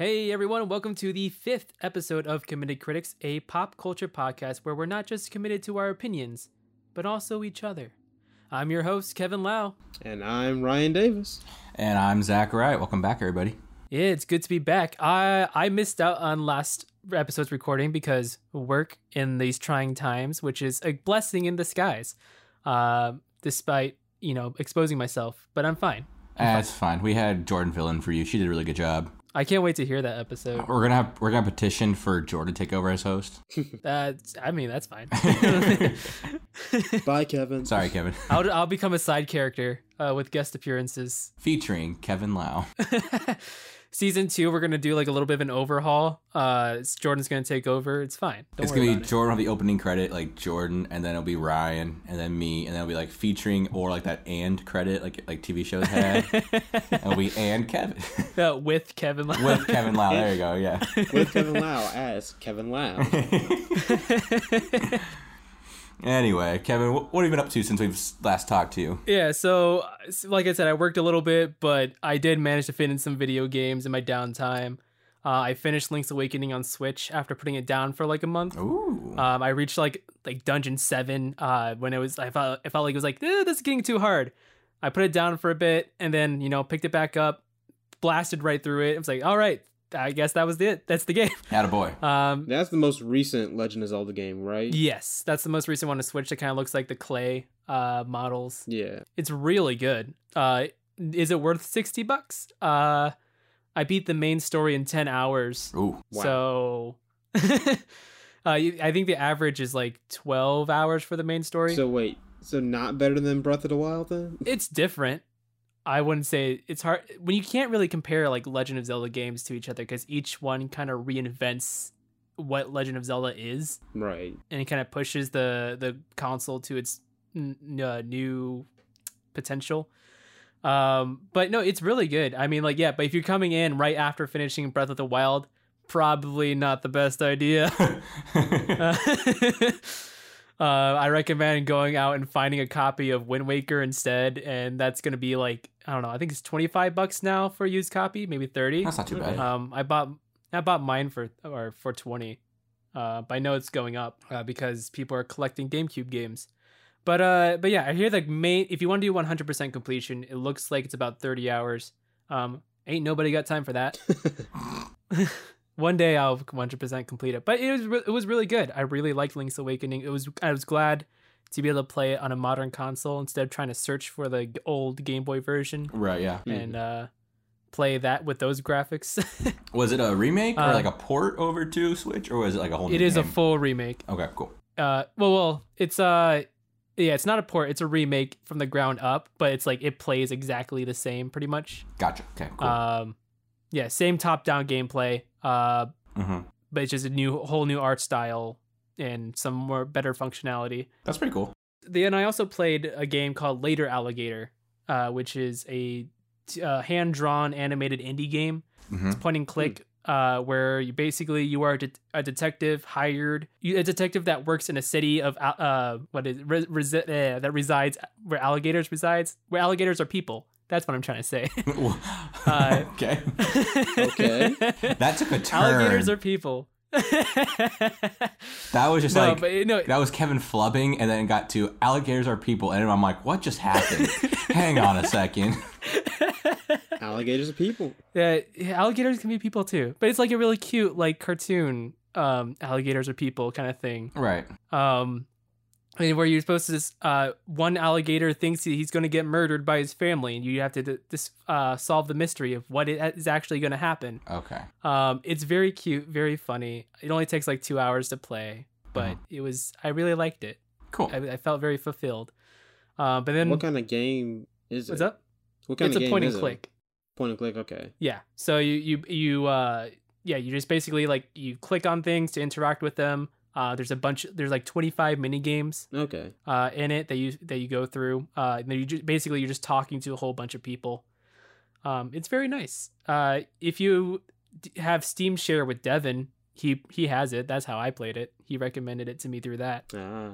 Hey everyone, welcome to the fifth episode of Committed Critics, a pop culture podcast where we're not just committed to our opinions, but also each other. I'm your host, Kevin Lau. And I'm Ryan Davis. And I'm Zach Wright. Welcome back, everybody. Yeah, it's good to be back. I I missed out on last episode's recording because work in these trying times, which is a blessing in disguise. Uh, despite you know exposing myself, but I'm fine. That's fine. We had Jordan fill in for you. She did a really good job. I can't wait to hear that episode. We're gonna have we're gonna petition for Jordan to take over as host. Uh, I mean, that's fine. Bye, Kevin. Sorry, Kevin. I'll I'll become a side character uh, with guest appearances. Featuring Kevin Lau. Season two, we're gonna do like a little bit of an overhaul. Uh, Jordan's gonna take over. It's fine. Don't it's gonna be about it. Jordan on the opening credit, like Jordan, and then it'll be Ryan, and then me, and then it'll be like featuring or like that and credit, like like TV shows had. it'll be and Kevin Uh, with Kevin. Lau. with Kevin Lau. There you go. Yeah. With Kevin Lau as Kevin Lau. Anyway, Kevin, what have you been up to since we've last talked to you? Yeah, so like I said, I worked a little bit, but I did manage to fit in some video games in my downtime. Uh, I finished Link's Awakening on Switch after putting it down for like a month. Ooh. Um, I reached like like Dungeon Seven uh, when it was I felt I felt like it was like eh, this is getting too hard. I put it down for a bit and then you know picked it back up, blasted right through it. It was like all right, I guess that was it. That's the game. Attaboy. Um, That's the most recent Legend of Zelda game, right? yes, that's the most recent one to Switch. That kind of looks like the clay uh, models. Yeah. It's really good. Uh, is it worth sixty bucks? Uh, I beat the main story in ten hours. Ooh. Wow. So, uh, I think the average is like twelve hours for the main story. So wait, so not better than Breath of the Wild then? it's different. I wouldn't say it's hard when you can't really compare like Legend of Zelda games to each other because each one kind of reinvents what Legend of Zelda is Right. and it kind of pushes the the console to its n- n- uh, new potential. Um, but no, it's really good. I mean, like, yeah, but if you're coming in right after finishing Breath of the Wild, probably not the best idea. Uh, uh, I recommend going out and finding a copy of Wind Waker instead, and that's gonna be like I don't know. I think it's twenty five bucks now for a used copy, maybe thirty. That's not too bad. Um, I bought I bought mine for or for twenty. Uh, but I know it's going up uh, because people are collecting GameCube games. But uh, but yeah, I hear the main. If you want to do one hundred percent completion, it looks like it's about thirty hours. Um, ain't nobody got time for that. One day I'll 100% complete it. But it was re- it was really good. I really liked Link's Awakening. It was I was glad to be able to play it on a modern console instead of trying to search for the old Game Boy version right. Yeah. and uh, play that with those graphics. Was it a remake or Uh, like a port over to Switch, or was it like a whole? it new is a full remake. Okay, cool. Uh, well, well, it's uh, yeah, it's not a port. It's a remake from the ground up, but it's like it plays exactly the same, pretty much. Gotcha. Okay, cool. Um, yeah, same top-down gameplay. Uh, hmm but it's just a new, whole new art style and some more better functionality. That's pretty cool. Then I also played a game called Later Alligator, uh, which is a uh, hand-drawn animated indie game. hmm It's point and click, uh, where you basically you are a, det- a detective hired, you, a detective that works in a city of uh, what is re- resi- uh, that resides where alligators resides, where alligators are people. That's what I'm trying to say. Uh, okay. Okay. That took a turn. alligators are people. that was just no, like but no, that was Kevin flubbing, and then got to alligators are people, and I'm like, what just happened? Hang on a second. Alligators are people. Yeah, yeah, alligators can be people too, but it's like a really cute, like cartoon, um, alligators are people kind of thing. Right. Um, I where you're supposed to, just, uh, one alligator thinks he's going to get murdered by his family, and you have to d- dis- uh, solve the mystery of what is actually going to happen. Okay. Um, it's very cute, very funny. It only takes like two hours to play, but Uh-huh. it was I really liked it. Cool. I, I felt very fulfilled. Uh, but then What kind of game is it? what's up? What kind It's of a game point is and it? click. Point and click. Okay. Yeah. So you you you uh yeah, you just basically like you click on things to interact with them. Uh there's a bunch there's like 25 mini games Okay. uh in it that you that you go through. Uh and then you just, basically you're just talking to a whole bunch of people. Um it's very nice. Uh if you d- have Steam share with Devin, he he has it. That's how I played it. He recommended it to me through that. Ah.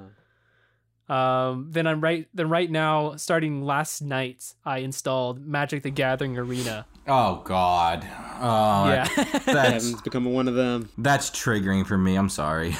Um, then I'm right. Then right now, starting last night, I installed Magic: The Gathering Arena. Oh God. Oh, yeah. that's Kevin's becoming one of them. that's triggering for me. I'm sorry.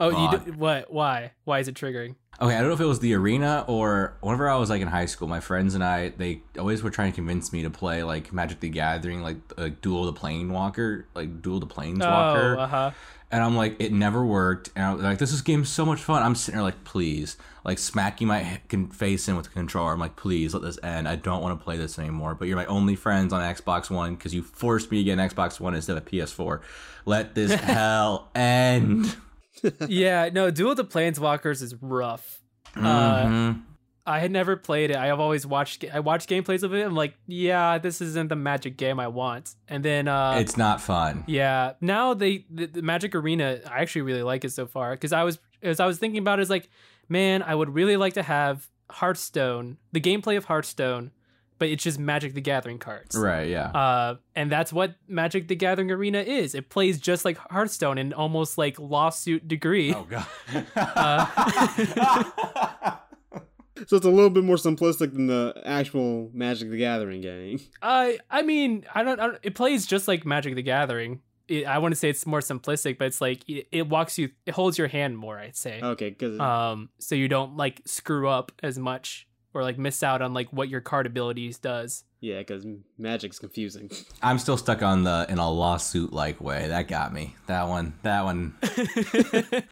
oh, you do, what? Why? Why is it triggering? Okay, I don't know if it was the arena or whenever I was like in high school, my friends and I they always were trying to convince me to play like Magic the Gathering, like uh, Duel the Planewalker, like Duel the Planeswalker, Oh, uh huh. And I'm like, it never worked, and I'm like, this is game so much fun. I'm sitting there like, please, like smacking my he- face in with the controller. I'm like, please let this end. I don't want to play this anymore. But you're my only friends on Xbox One because you forced me to get an Xbox One instead of PS4. Let this hell end. yeah, no, Duel of the Planeswalkers is rough. Uh, Mhm. I had never played it. I have always watched. I watched gameplays of it. I'm like, yeah, this isn't the Magic game I want. And then, uh, it's not fun. yeah, now they the, the Magic Arena. I actually really like it so far because I was as I was thinking about it, is like, man, I would really like to have Hearthstone, the gameplay of Hearthstone, but it's just Magic the Gathering cards. Right? Yeah. Uh, and that's what Magic the Gathering Arena is. It plays just like Hearthstone in almost like lawsuit degree. Oh god. Uh, So it's a little bit more simplistic than the actual Magic the Gathering game. I I mean I don't, I don't it plays just like Magic the Gathering. It, I want to say it's more simplistic, but it's like it, it walks you, it holds your hand more. I'd say, Okay, because um, so you don't like screw up as much or like miss out on like what your card abilities does. yeah, because Magic's confusing. I'm still stuck on the in a lawsuit like way. That got me. That one. That one.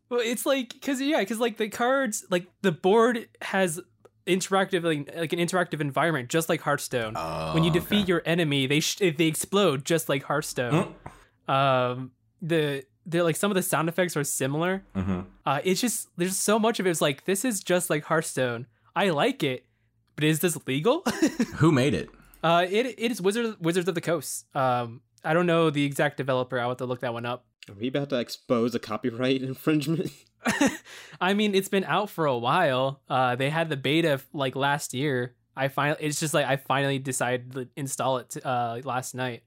well, it's like because yeah, because like the cards, like the board has interactive like, like an interactive environment, just like Hearthstone. Oh, when you defeat okay. your enemy, they sh- they explode just like Hearthstone. um, the they're like some of the sound effects are similar. Mhm. Uh, it's just there's so much of it. It's like this is just like Hearthstone. I like it, but is this legal? Who made it? uh, it it is Wizards Wizards of the Coast. Um, I don't know the exact developer. I'll have to look that one up. Are we about to expose a copyright infringement? I mean, it's been out for a while. Uh, they had the beta like last year. I finally, it's just like I finally decided to install it uh, last night.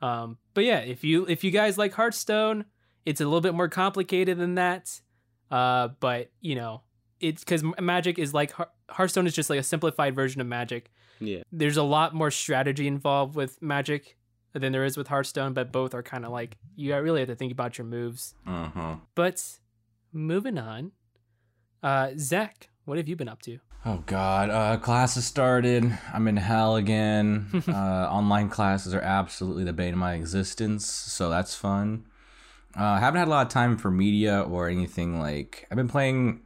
Um, but yeah, if you if you guys like Hearthstone, it's a little bit more complicated than that. Uh, but you know, it's because Magic is like Hearthstone is just like a simplified version of Magic. yeah. There's a lot more strategy involved with Magic than there is with Hearthstone, but both are kind of like you really have to think about your moves. Uh-huh. But moving on, uh, Zach, what have you been up to? Oh God! Uh, classes started. I'm in hell again. uh, online classes are absolutely the bane of my existence, so that's fun. Uh, I haven't had a lot of time for media or anything like. I've been playing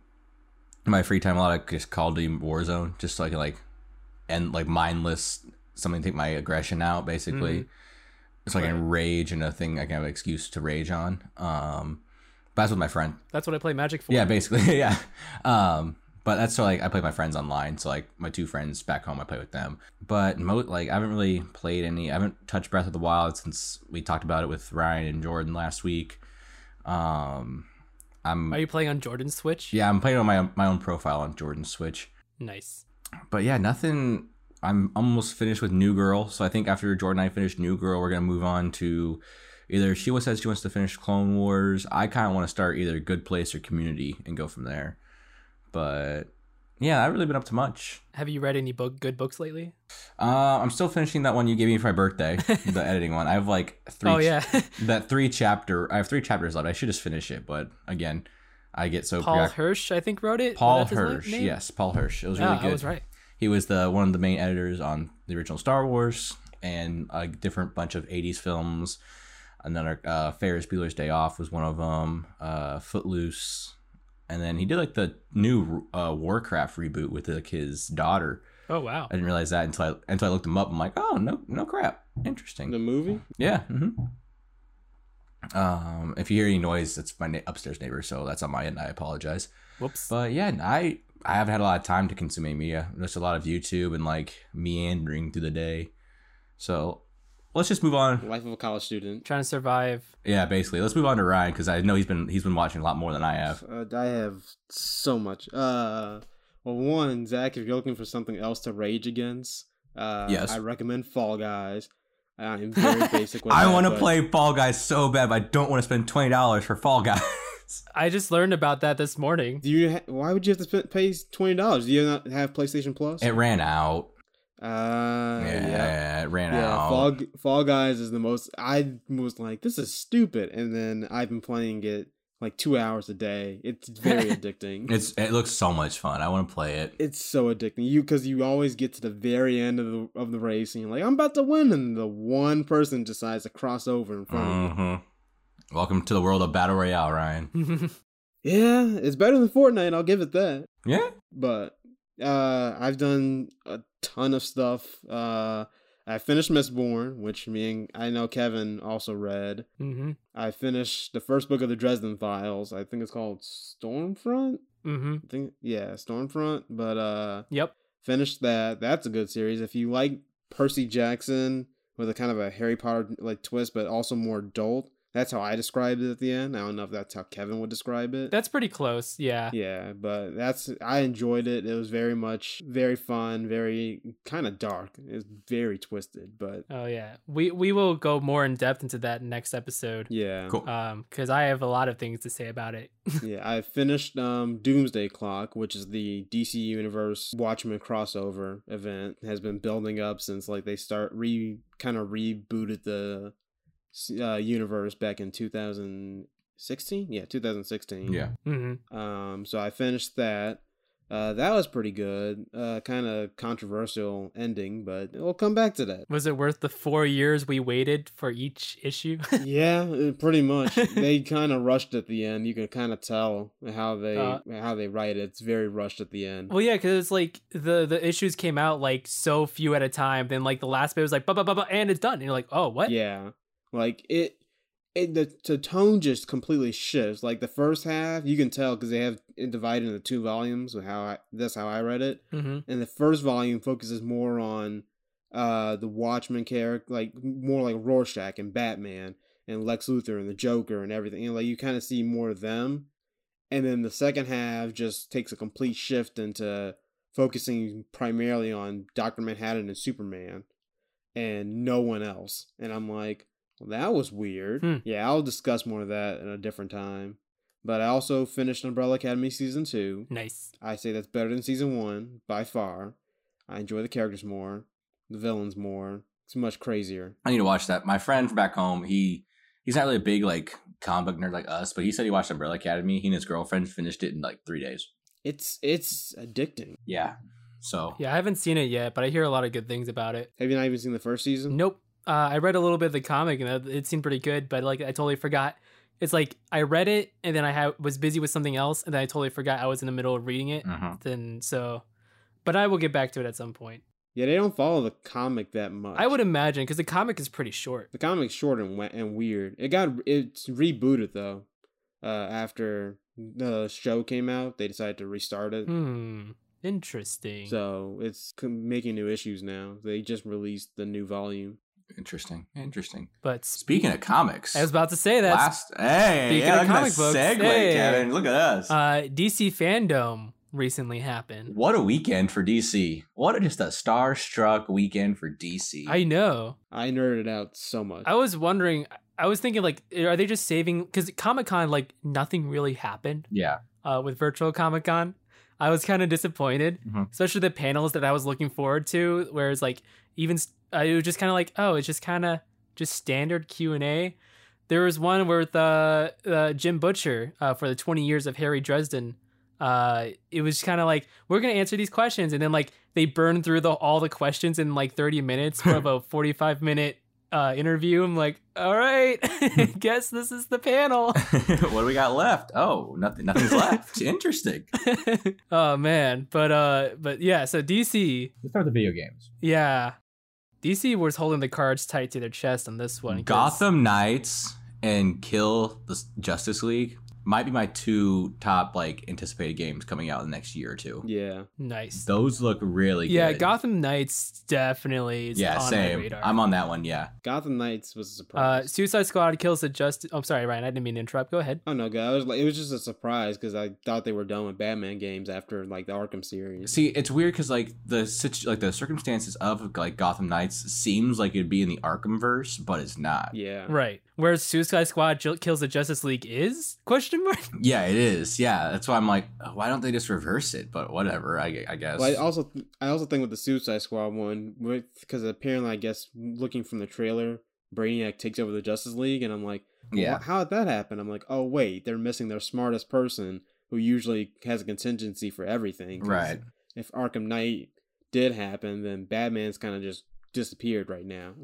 in my free time a lot of just Call of Duty Warzone, just so I can like and like mindless something to take my aggression out, basically. So I can rage and a thing I can have an excuse to rage on. Um, but that's with my friend. That's what I play Magic for. Yeah, basically, yeah. Um, but that's so like I play my friends online. So like my two friends back home, I play with them. But mo- like I haven't really played any. I haven't touched Breath of the Wild since we talked about it with Ryan and Jordan last week. Um, I'm Are you playing on Jordan's Switch? yeah, I'm playing on my my own profile on Jordan's Switch. Nice. But yeah, nothing. I'm almost finished with New Girl, so I think after Jordan and I finish New Girl, we're gonna move on to either Sheila says she wants to finish Clone Wars. I kind of want to start either Good Place or Community and go from there. But yeah, I haven't really been up to much. Have you read any book good books lately? Uh, I'm still finishing that one you gave me for my birthday, the editing one. I have like three. oh yeah, that three chapter. I have three chapters left. I should just finish it, but again, I get so Paul preoc- Hirsch, I think wrote it. Paul Hirsch. Yes, Paul Hirsch. It was really Ah, good. I was right. He was the one of the main editors on the original Star Wars and a different bunch of '80s films. Another uh, Ferris Bueller's Day Off was one of them. Uh, Footloose, and then he did like the new uh, Warcraft reboot with like his daughter. Oh wow. I didn't realize that until I until I looked him up. I'm like, oh no, no crap, interesting. The movie? Yeah. hmm Um, if you hear any noise, it's my na- upstairs neighbor, so that's on my end. I apologize. Whoops. But yeah, I I haven't had a lot of time to consume any media. Just a lot of YouTube and like meandering through the day. So let's just move on. Life of a college student. Trying to survive. Yeah, basically, let's move on to Ryan because I know he's been he's been watching a lot more than I have. Uh, I have so much. Uh, well, one, Zach, if you're looking for something else to rage against, uh, Yes. I recommend Fall Guys. I'm very basic with I want to but play Fall Guys so bad, but I don't want to spend twenty dollars for Fall Guys. I just learned about that this morning. Do you? Ha- why would you have to spend, pay twenty dollars? Do you not have PlayStation Plus? It ran out. Uh, yeah, yeah. it ran Yeah, out. Fall Fall Guys is the most. I was like, this is stupid, and then I've been playing it like two hours a day. It's very addicting. It's it looks so much fun. I want to play it. it's so addicting. You because you always get to the very end of the of the race, and you're like, I'm about to win, and the one person decides to cross over in front of you. Welcome to the world of battle royale, Ryan. Yeah, it's better than Fortnite. I'll give it that. Yeah. But uh, I've done a ton of stuff. Uh, I finished Mistborn, which me and I know Kevin also read. hmm I finished the first book of the Dresden Files. I think it's called Stormfront. hmm I think yeah, Stormfront. But uh, Yep. finished that. That's a good series. If you like Percy Jackson with a kind of a Harry Potter like twist, but also more adult. That's how I described it at the end. I don't know if that's how Kevin would describe it. That's pretty close. Yeah. yeah, but that's I enjoyed it. It was very much very fun, very kind of dark. It's very twisted, but Oh yeah. We we will go more in depth into that next episode. yeah. Cool. Um, because I have a lot of things to say about it. yeah, I finished um, Doomsday Clock, which is the DC Universe Watchmen crossover event. It has been building up since like they start re kind of rebooted the uh, universe back in 2016. Yeah, 2016. Yeah. hmm Um, so I finished that. Uh, that was pretty good. Uh, kind of controversial ending, but we'll come back to that. Was it worth the four years we waited for each issue? yeah, uh, pretty much. they kind of rushed at the end. You can kind of tell how they Uh, how they write it. It's very rushed at the end. well, yeah, because it's like the the issues came out like so few at a time. Then like the last bit was like, ba ba ba ba, and it's done. And you're like, oh, what? Yeah, like it. It, the, the tone just completely shifts. Like the first half, you can tell because they have it divided into two volumes. With how I, that's how I read it. hmm and the first volume focuses more on uh the Watchmen character, like more like Rorschach and Batman and Lex Luthor and the Joker and everything. And like you kind of see more of them, and then the second half just takes a complete shift into focusing primarily on Doctor Manhattan and Superman, and no one else. And I'm like, well, that was weird. Hmm. Yeah, I'll discuss more of that in a different time. But I also finished Umbrella Academy season two. Nice. I say that's better than season one by far. I enjoy the characters more, the villains more. It's much crazier. I need to watch that. My friend from back home, he he's not really a big like comic book nerd like us, but he said he watched Umbrella Academy. He and his girlfriend finished it in like three days. It's it's addicting. Yeah. So Yeah, I haven't seen it yet, but I hear a lot of good things about it. Have you not even seen the first season? Nope. Uh, I read a little bit of the comic and it- it seemed pretty good, but like I totally forgot. It's like I read it and then I ha- was busy with something else, and then I totally forgot I was in the middle of reading it. mhm. Then so, but I will get back to it at some point. Yeah, they don't follow the comic that much. I would imagine because the comic is pretty short. The comic's short and we- and weird. It got it's rebooted though. Uh, after the show came out, they decided to restart it. Hmm. Interesting. So it's making new issues now. They just released the new volume. Interesting, interesting. but sp- Speaking of comics, I was about to say that last hey, speaking yeah, of comic that books, segue, hey. Kevin. Look at us. uh, DC FanDome recently happened. what a weekend for DC! What a, just a star-struck weekend for DC. I know. I nerded out so much. I was wondering. I was thinking like, are they just saving? Because Comic Con, like, nothing really happened. yeah, uh, with virtual Comic Con. I was kind of disappointed, Mhm. especially the panels that I was looking forward to. Whereas like even s- uh, it was just kind of like oh, it's just kind of just standard Q and A. There was one with uh, uh, Jim Butcher uh, for the 20 years of Harry Dresden. Uh, it was kind of like we're gonna answer these questions, and then like they burned through the all the questions in like 30 minutes for about 45 minute uh, interview. I'm like, all right, guess this is the panel. what do we got left? Oh, nothing. Nothing's left. Interesting. oh man, but uh, but yeah. So DC, Let's start the video games. yeah, DC was holding the cards tight to their chest on this one. Gotham Knights and Kill the Justice League might be my two top like anticipated games coming out in the next year or two. yeah. nice. Those look really good. Yeah, good. Gotham Knights definitely is yeah, on my same. radar. I'm on that one. Yeah. Gotham Knights was a uh, surprise. Suicide Squad kills the Justice. I'm oh, sorry, Ryan. I didn't mean to interrupt. Go ahead. Oh no, guy. It was like it was just a surprise because I thought they were done with Batman games after like the Arkham series. See, it's weird because like the situ- like the circumstances of like Gotham Knights seems like it'd be in the Arkham verse, but it's not. Yeah. Right. Whereas Suicide Squad ju- kills the Justice League is question Question mark. Yeah, it is. Yeah, that's why I'm like, oh, why don't they just reverse it? But whatever, I, I guess. Well, I also I also think with the Suicide Squad one, with because apparently I guess looking from the trailer, Brainiac takes over the Justice League, and I'm like, well, yeah, how did that happen? I'm like, oh wait, they're missing their smartest person who usually has a contingency for everything. right. If Arkham Knight did happen, then Batman's kind of just disappeared right now,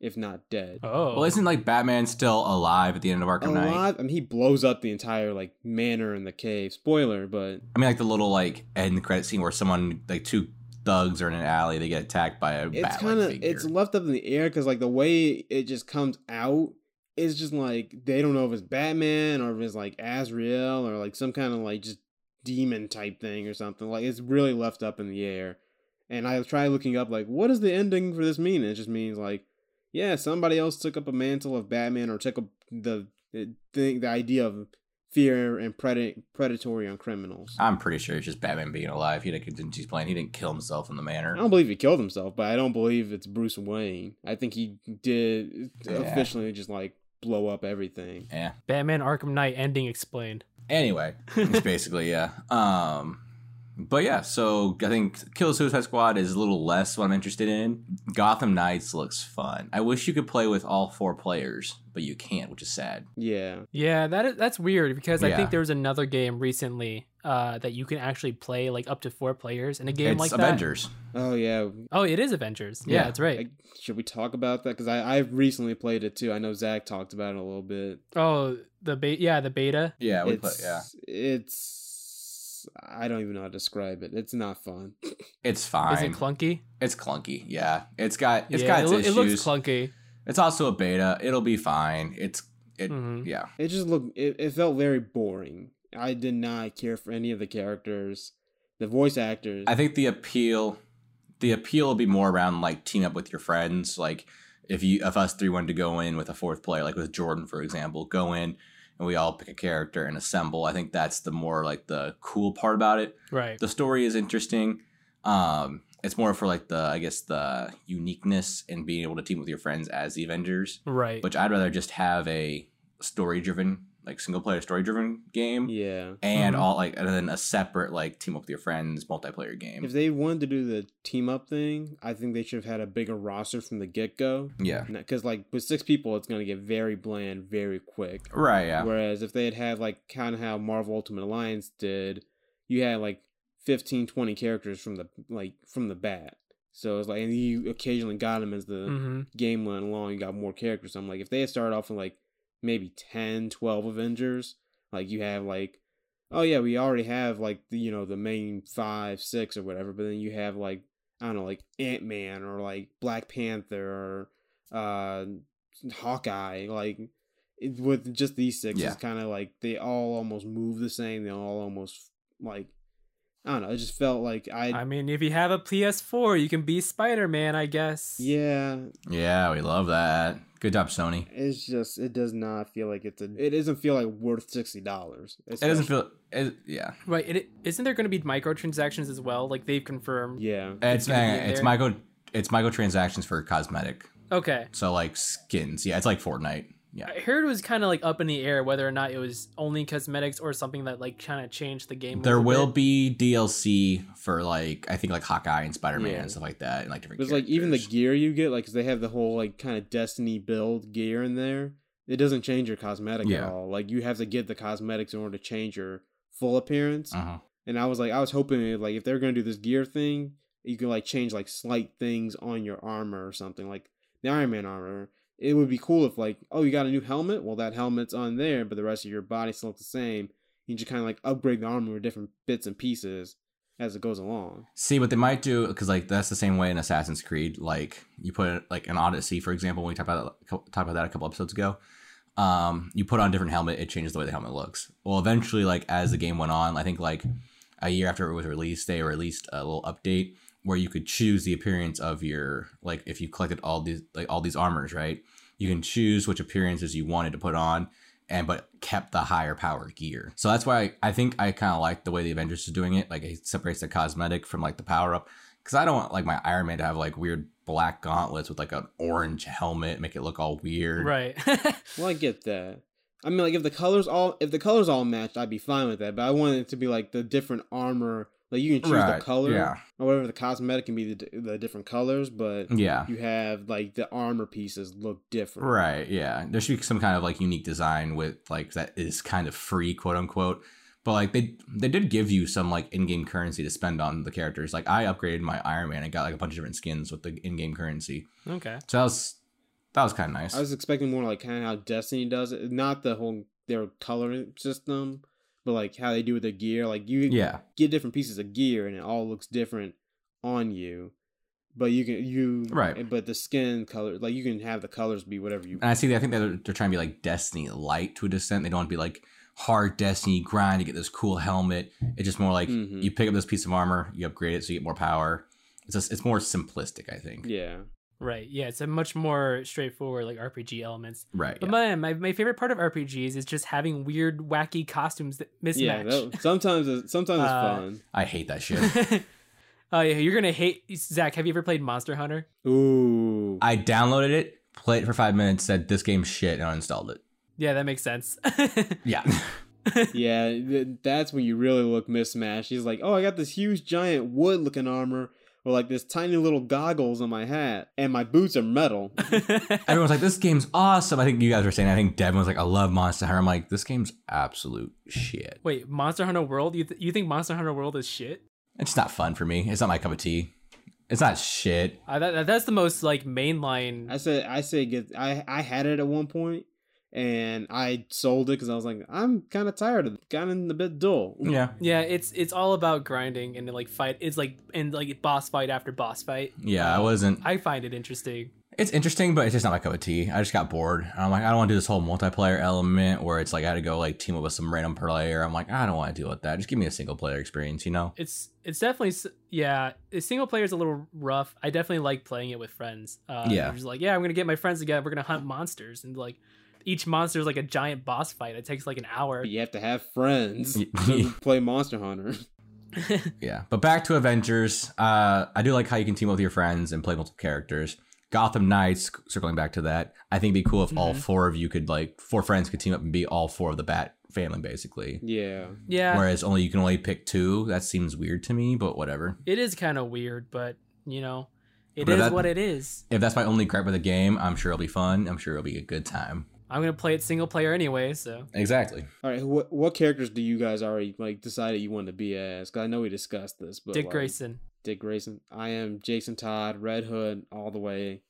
if not dead. Oh, Well, isn't like Batman still alive at the end of Arkham Knight? Alive, I mean, he blows up the entire like manor in the cave. Spoiler, but I mean, like the little like end credit scene where someone like two thugs are in an alley, they get attacked by a it's kind of it's left up in the air because like the way it just comes out is just like they don't know if it's Batman or if it's like Azrael or like some kind of like just demon type thing or something. Like it's really left up in the air. And I try looking up like what does the ending for this mean? And it just means like yeah, somebody else took up a mantle of Batman or took up the the thing the idea of fear and pred- predatory on criminals. I'm pretty sure it's just Batman being alive. He didn't. He's playing. He didn't kill himself in the manor. I don't believe he killed himself, but I don't believe it's Bruce Wayne. I think he did Yeah. officially just like blow up everything. Yeah. Batman Arkham Knight ending explained. Anyway, it's basically yeah. Um, but yeah. So I think Kill Suicide Squad is a little less what I'm interested in. Gotham Knights looks fun. I wish you could play with all four players, but you can't, which is sad. Yeah. Yeah, that is, that's weird because I think there was another game recently uh, that you can actually play like up to four players in a game it's like Avengers. Oh yeah. Oh, it is Avengers. Yeah, Yeah. that's right. I, should we talk about that? Because I I've recently played it too. I know Zach talked about it a little bit. oh, the beta. Yeah, the beta. Yeah, we it's put yeah. it's I don't even know how to describe it. It's not fun. It's fine. Is it clunky? it's clunky. Yeah, it's got it's yeah, got it, its loo- it issues. looks clunky. It's also a beta. It'll be fine. It's it. Mhm. Yeah. It just looked. It, it felt very boring. I did not care for any of the characters, the voice actors. I think the appeal, the appeal will be more around like team up with your friends. Like if you if us three wanted to go in with a fourth player, like with Jordan for example, go in and we all pick a character and assemble. I think that's the more like the cool part about it. Right. The story is interesting. Um, it's more for like the I guess the uniqueness and being able to team with your friends as the Avengers. Right. Which I'd rather just have a story driven like single player story driven game. yeah. And Mhm. all like and then a separate like team up with your friends multiplayer game. If they wanted to do the team up thing, I think they should have had a bigger roster from the get go. yeah. Because like with six people, it's gonna get very bland very quick. Right, yeah. Whereas if they had had like kind of how Marvel Ultimate Alliance did, you had like 15, 20 characters from the like from the bat. So it's like, and you occasionally got them as the hmm game went along. You got more characters. So I'm like, if they had started off with like maybe 10, 12 Avengers, like you have like, oh yeah, we already have like the you know the main five, six or whatever. But then you have like I don't know, like Ant Man or like Black Panther or uh Hawkeye, like it, with just these six, Yeah. it's kind of like they all almost move the same. They all almost like I don't know. It just felt like I, I mean, if you have a PS4, you can be Spider Man, I guess. yeah. Yeah, we love that. Good job, Sony. It's just it does not feel like it's a. It doesn't feel like worth sixty dollars. It doesn't feel. It, yeah, Right. It, isn't there going to be microtransactions as well? Like they've confirmed. Yeah. it's uh, gonna be man, in it's micro. It's microtransactions for cosmetic. Okay. So like skins. Yeah, it's like Fortnite. Yeah. I heard it was kind of like up in the air whether or not it was only cosmetics or something that like kind of changed the game. There will bit. be DLC for like I think like Hawkeye and Spider Man Yeah. and stuff like that, and like different. There's like even the gear you get, like 'cause they have the whole like kind of Destiny build gear in there. It doesn't change your cosmetic Yeah. at all. Like you have to get the cosmetics in order to change your full appearance. Uh-huh. And I was like, I was hoping like if they're gonna do this gear thing, you can like change like slight things on your armor or something, like the Iron Man armor. It would be cool if like, oh, you got a new helmet. Well, that helmet's on there, but the rest of your body still looks the same. You just kind of like upgrade the armor with different bits and pieces as it goes along. See what they might do because like that's the same way in Assassin's Creed. Like you put like an Odyssey, for example, when we talked about talked about that a couple episodes ago. Um, you put on a different helmet, it changes the way the helmet looks. Well, eventually, like as the game went on, I think like a year after it was released, they released a little update where you could choose the appearance of your like if you collected all these like all these armors, right? You can choose which appearances you wanted to put on and but kept the higher power gear. So that's why I, I think I kind of like the way the Avengers is doing it. Like it separates the cosmetic from like the power up. Because I don't want like my Iron Man to have like weird black gauntlets with like an orange helmet, make it look all weird. Right. Well, I get that, I mean, like if the colors all if the colors all matched, I'd be fine with that. But I want it to be like the different armor. Like you can choose Right, the color yeah. or whatever the cosmetic can be the, the different colors, but Yeah. you have like the armor pieces look different. Right, yeah. There should be some kind of like unique design with like that is kind of free, quote unquote. But like they they did give you some like in-game currency to spend on the characters. Like I upgraded my Iron Man and got like a bunch of different skins with the in-game currency. Okay. So that was that was kind of nice. I was expecting more like kind of how Destiny does it, not the whole their color system, but like how they do with their gear. Like you yeah, get different pieces of gear and it all looks different on you. But you can you Right. But the skin color, like you can have the colors be whatever you. and I see. That, I think that they're, they're trying to be like Destiny light to a extent. They don't want to be like hard Destiny grind to get this cool helmet. It's just more like Mhm. you pick up this piece of armor, you upgrade it so you get more power. It's just, it's more simplistic, I think. Yeah, Right. Yeah, it's a much more straightforward like RPG elements. Right. But yeah. my, my my favorite part of RPGs is just having weird, wacky costumes that yeah. mismatch. that- sometimes it's, sometimes it's Uh, fun. I hate that shit. oh yeah, you're gonna hate Zach. Have you ever played Monster Hunter? Ooh, I downloaded it, played it for five minutes, said this game's shit, and uninstalled it. Yeah, that makes sense. Yeah. yeah. th- That's when you really look mismatched. He's like, oh, I got this huge giant wood looking armor. Or like this tiny little goggles on my hat, and my boots are metal. Everyone's like, this game's awesome. I think you guys were saying, I think Devin was like, I love Monster Hunter. I'm like, this game's absolute shit. Wait, Monster Hunter World? You th- you think Monster Hunter World is shit? It's not fun for me. It's not my cup of tea. It's not shit. Uh, that, that's the most like mainline. I said, I say, get. I I had it at one point, and I sold it because I was like, I'm kind of tired of it. Kind a bit dull. Yeah. Yeah, it's it's all about grinding and like fight. It's like and like boss fight after boss fight. Yeah, I wasn't. I find it interesting. It's interesting, but it's just not my cup of tea. I just got bored. And I'm like, I don't want to do this whole multiplayer element where it's like I had to go like team up with some random player. I'm like, I don't want to deal with that. Just give me a single player experience, you know? It's it's definitely yeah. The single player is a little rough. I definitely like playing it with friends. Uh, Yeah. you're just like yeah, I'm gonna get my friends together. We're gonna hunt monsters and like each monster is like a giant boss fight. It takes like an hour. But you have to have friends to play Monster Hunter. Yeah, but back to Avengers. Uh, I do like how you can team up with your friends and play multiple characters. Gotham Knights, circling back to that, I think it'd be cool if all Mhm. four of you could like four friends could team up and be all four of the Bat family, basically. Yeah. yeah, Whereas only you can only pick two. That seems weird to me, but whatever. it is kind of weird, but you know, it But is that- what it is. If that's my only gripe with the game, I'm sure it'll be fun. I'm sure it'll be a good time. I'm gonna play it single player anyway, so Exactly. All right. What what characters do you guys already like decided you want to be as? Because I know we discussed this, but Dick like, Grayson. Dick Grayson. I am Jason Todd, Red Hood, all the way.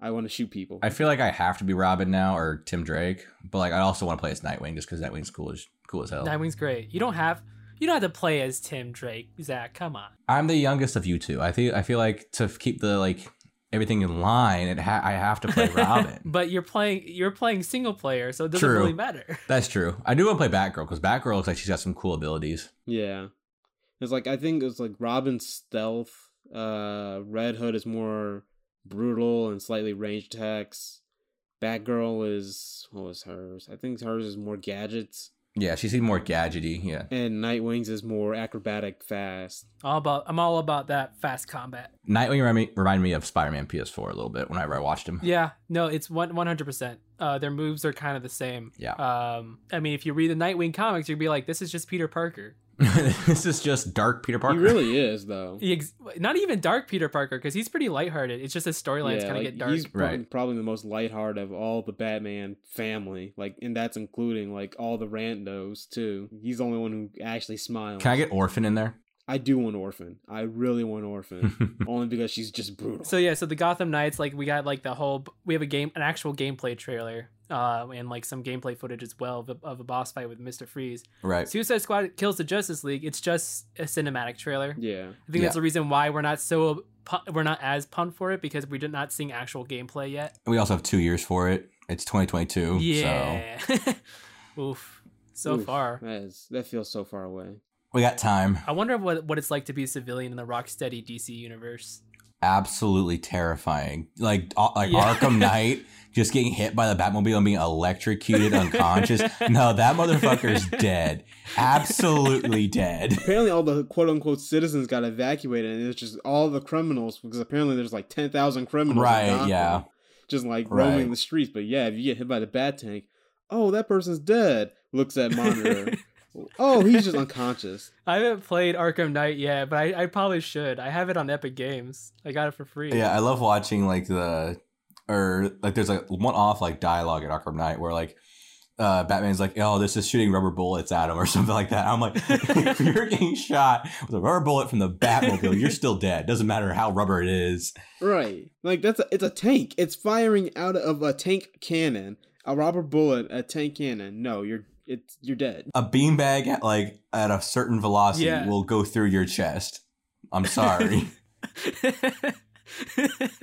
I want to shoot people. I feel like I have to be Robin now or Tim Drake, but like I also want to play as Nightwing just because Nightwing's cool as cool as hell. Nightwing's great. You don't have you don't have to play as Tim Drake, Zach. Come on. I'm the youngest of you two. I feel I feel like to keep the like everything in line, it ha- I have to play Robin. but you're playing you're playing single player, so it doesn't True. really matter. That's true. I do want to play Batgirl because Batgirl looks like she's got some cool abilities. yeah. It's like I think it's like Robin's stealth. Uh, Red Hood is more brutal and slightly ranged attacks. Batgirl is what was hers? I think hers is more gadgets, Yeah, she seems more gadgety. Yeah. and Nightwing's is more acrobatic, fast. All about I'm all about that fast combat. Nightwing remind me, remind me of Spider-Man PS4 a little bit whenever I watched him. Yeah, no, it's one one hundred percent. Uh, their moves are kind of the same. Yeah. Um, I mean, if you read the Nightwing comics, you'd be like, this is just Peter Parker. this is just dark Peter Parker. He really is though. He ex- not even dark Peter Parker because he's pretty lighthearted. It's just his storylines kind of like, get dark. He's prob- Right. probably the most lighthearted of all the Batman family. Like, and that's including like all the randos too. He's the only one who actually smiles. Can I get Orphan in there? I do want Orphan. I really want Orphan. only because she's just brutal. So yeah, so the Gotham Knights, like we got like the whole, we have a game, an actual gameplay trailer, uh, and like some gameplay footage as well of a, of a boss fight with Mister Freeze. right. Suicide Squad kills the Justice League. It's just a cinematic trailer. yeah. I think that's the reason why we're not so we're not as pumped for it because we did not seeing actual gameplay yet. We also have two years for it. It's 2022. So Yeah. Oof. So Oof, far. That is that feels so far away. we got time. I wonder what what it's like to be a civilian in the Rocksteady DC universe. Absolutely terrifying. Like uh, like Yeah. Arkham Knight just getting hit by the Batmobile and being electrocuted unconscious. No, that motherfucker's dead. Absolutely dead. Apparently, all the quote unquote citizens got evacuated, and it's just all the criminals because apparently there's like ten thousand criminals. Right, yeah. Just like Right. roaming the streets. But yeah, if you get hit by the bat tank, oh, that person's dead. Looks at monitor. Oh, he's just unconscious. I haven't played Arkham Knight yet, but I, I probably should. I have it on Epic Games. I got it for free. Yeah, I love watching like the or like there's like one off like dialogue at Arkham Knight where like uh, Batman's like, oh, this is shooting rubber bullets at him or something like that. I'm like, if you're getting shot with a rubber bullet from the Batmobile, you're still dead. Doesn't matter how rubber it is. Right. Like that's a, it's a tank. It's firing out of a tank cannon. A rubber bullet, a tank cannon. No, you're it's you're dead. A beanbag at like at a certain velocity Yeah. will go through your chest. I'm sorry.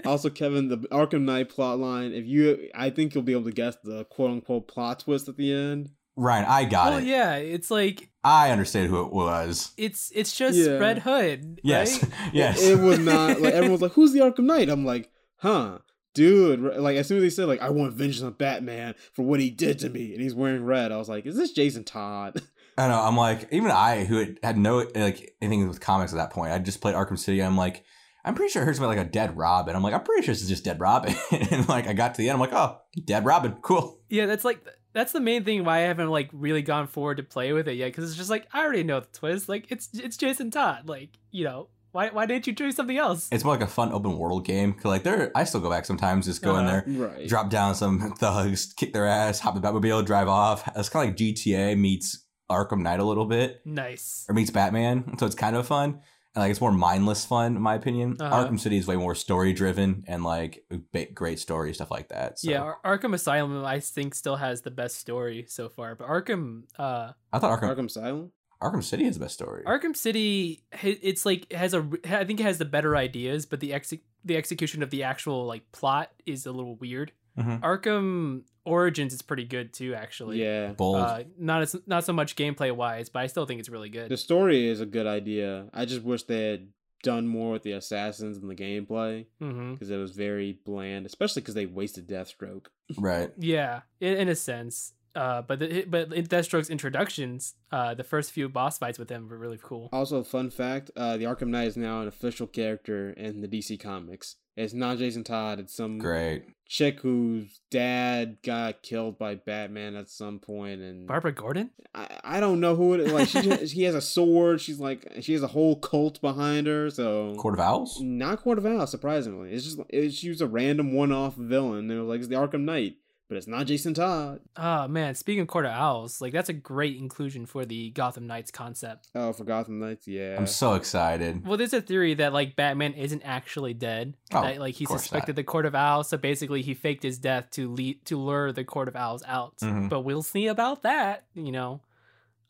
Also, Kevin, the Arkham Knight plot line. If you, I think you'll be able to guess the quote unquote plot twist at the end. Right, I got well, it. yeah, it's like I understand who it was. it's it's just Yeah. Red Hood. Yes. right? yes. It, it was not like everyone's like, "Who's the Arkham Knight?" I'm like, "Huh." Dude, like as soon as he said like I want vengeance on Batman for what he did to me, and he's wearing red, I was like, "Is this Jason Todd?" I know. I'm like, even I, who had, had no like anything with comics at that point, I just played Arkham City. I'm like, I'm pretty sure I heard something like a dead Robin. I'm like, I'm pretty sure this is just dead Robin. and like, I got to the end. I'm like, oh, dead Robin, cool. Yeah, that's like that's the main thing why I haven't like really gone forward to play with it yet because it's just like I already know the twist. Like it's it's Jason Todd. Like you know why why didn't you do something else? It's more like a fun open world game. 'Cause, like, there, I still go back sometimes, just go in Uh-huh. there, right. drop down some thugs, kick their ass, hop in the Batmobile, drive off. It's kind of like GTA meets Arkham Knight a little bit, Nice. or meets Batman. So it's kind of fun. And like, it's more mindless fun, in my opinion. Uh-huh. Arkham City is way more story driven and like great story stuff like that. So. Yeah, Ar- Arkham Asylum I think still has the best story so far, but Arkham uh I thought Arkham Arkham Asylum. Arkham City has the best story. Arkham City it's like has a I think it has the better ideas, but the ex- the execution of the actual like plot is a little weird. Mhm. Arkham Origins is pretty good too actually. Yeah, Bold. Uh, not as not so much gameplay wise, but I still think it's really good. the story is a good idea. I just wish they had done more with the assassins and the gameplay because it was very bland, especially because they wasted Deathstroke. right. Yeah, in, in a sense. Uh, but the, but in Deathstroke's introductions, uh, the first few boss fights with him were really cool. Also, fun fact: uh, the Arkham Knight is now an official character in the DC comics. It's not Jason Todd. It's some Great. chick whose dad got killed by Batman at some point, and Barbara Gordon? I, I don't know who it is. Like she she has a sword. She's like she has a whole cult behind her. So Court of Owls? not Court of Owls, surprisingly. It's just it's, she was a random one-off villain. And it was like it's the Arkham Knight, but it's not Jason Todd. Oh man, speaking of Court of Owls, like that's a great inclusion for the Gotham Knights concept. Oh, for Gotham Knights, yeah. I'm so excited. Well, there's a theory that like Batman isn't actually dead. Oh, that like he of suspected not. the Court of Owls, so basically he faked his death to lead to lure the Court of Owls out. Mhm. But we'll see about that, you know.